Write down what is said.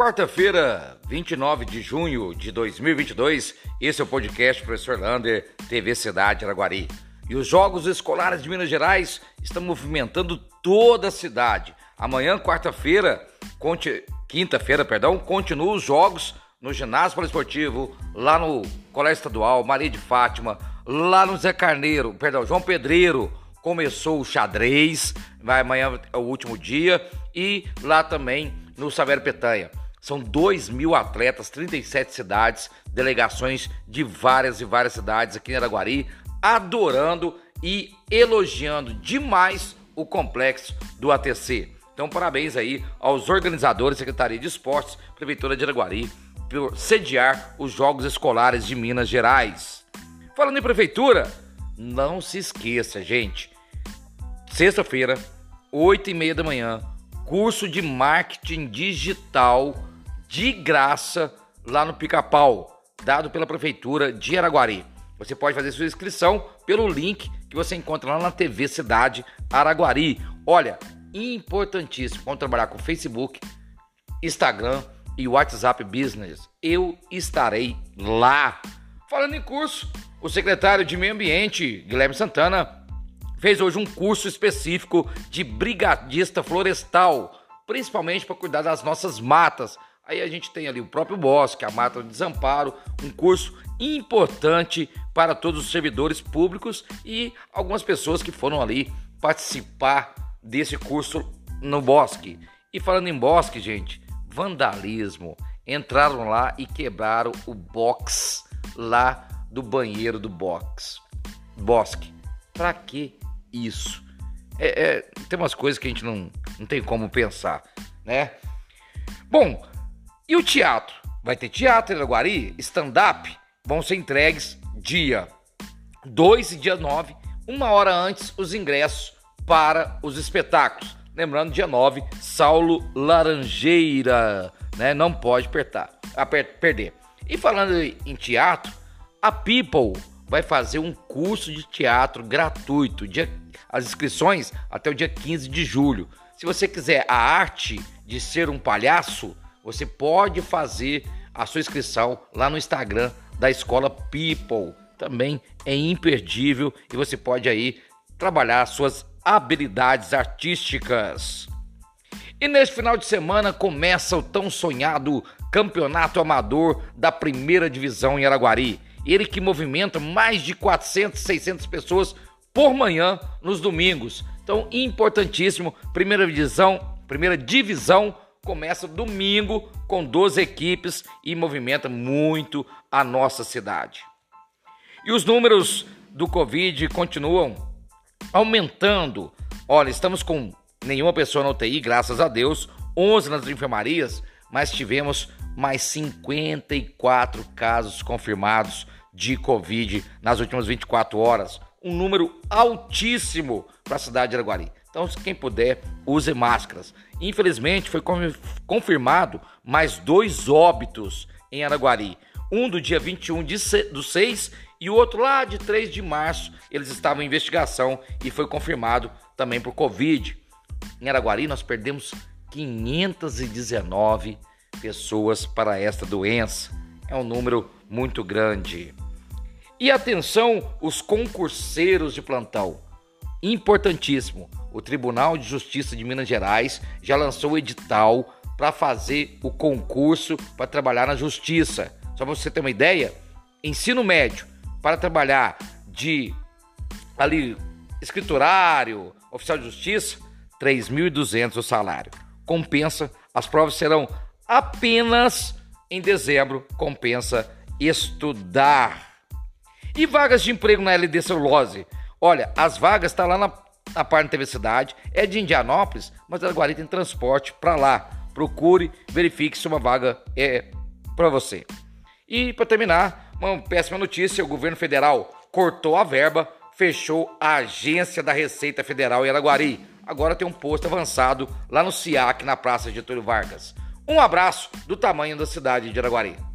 Quarta-feira, 29 de junho de 2022, esse é o podcast Professor Lander, TV Cidade Araguari. E os Jogos Escolares de Minas Gerais estão movimentando toda a cidade. Amanhã, quarta-feira, quinta-feira, perdão, continuam os jogos no ginásio poliesportivo, lá no Colégio Estadual, Maria de Fátima, lá no Zé Carneiro, perdão, João Pedreiro, começou o xadrez, vai amanhã é o último dia, e lá também no Savério Petanha. São 2 mil atletas, 37 cidades, delegações de várias e várias cidades aqui em Araguari, adorando e elogiando demais o complexo do ATC. Então, parabéns aí aos organizadores, Secretaria de Esportes, Prefeitura de Araguari, por sediar os Jogos Escolares de Minas Gerais. Falando em Prefeitura, não se esqueça, gente. Sexta-feira, 8 e meia da manhã, curso de marketing digital de graça lá no Pica-Pau, dado pela Prefeitura de Araguari. Você pode fazer sua inscrição pelo link que você encontra lá na TV Cidade Araguari. Olha, importantíssimo, vamos trabalhar com Facebook, Instagram e WhatsApp Business. Eu estarei lá. Falando em curso, o secretário de Meio Ambiente, Guilherme Santana, fez hoje um curso específico de brigadista florestal, principalmente para cuidar das nossas matas Aí a gente tem ali o próprio bosque, a mata de desamparo, um curso importante para todos os servidores públicos e algumas pessoas que foram ali participar desse curso no bosque. E falando em bosque, gente, vandalismo. Entraram lá e quebraram o box lá do banheiro do box. Bosque. Pra que isso? É, é, tem umas coisas que a gente não, não tem como pensar, né? Bom, e o teatro? Vai ter teatro em Araguari, stand-up, vão ser entregues dia 2 e dia 9, uma hora antes, os ingressos para os espetáculos. Lembrando, dia 9, Saulo Laranjeira, né? Não pode apertar, aper, perder. E falando em teatro, a People vai fazer um curso de teatro gratuito. Dia, as inscrições até o dia 15 de julho. Se você quiser a arte de ser um palhaço, você pode fazer a sua inscrição lá no Instagram da Escola People. Também é imperdível e você pode aí trabalhar suas habilidades artísticas. E neste final de semana começa o tão sonhado Campeonato Amador da Primeira Divisão em Araguari. Ele que movimenta mais de 400, 600 pessoas por manhã nos domingos. Então, importantíssimo, primeira divisão, primeira divisão começa domingo com 12 equipes e movimenta muito a nossa cidade. E os números do Covid continuam aumentando. Olha, estamos com nenhuma pessoa na UTI, graças a Deus, 11 nas enfermarias, mas tivemos mais 54 casos confirmados de Covid nas últimas 24 horas. Um número altíssimo para a cidade de Araguari. Então, quem puder, use máscaras. Infelizmente, foi confirmado mais dois óbitos em Araguari. Um do dia 21 de do 6 e o outro lá de 3 de março. Eles estavam em investigação e foi confirmado também por Covid. Em Araguari, nós perdemos 519 pessoas para esta doença. É um número muito grande. E atenção, os concurseiros de plantão. Importantíssimo o Tribunal de Justiça de Minas Gerais já lançou o edital para fazer o concurso para trabalhar na justiça. Só para você ter uma ideia, ensino médio para trabalhar de ali escriturário, oficial de justiça, 3.200 o salário. Compensa, as provas serão apenas em dezembro, compensa estudar. E vagas de emprego na LD Celulose? Olha, as vagas estão tá lá na na parte da TV Cidade, é de Indianópolis, mas Araguari tem transporte para lá. Procure, verifique se uma vaga é para você. E para terminar, uma péssima notícia: o governo federal cortou a verba, fechou a agência da Receita Federal em Araguari. Agora tem um posto avançado lá no SIAC, na Praça Getúlio Vargas. Um abraço do tamanho da cidade de Araguari.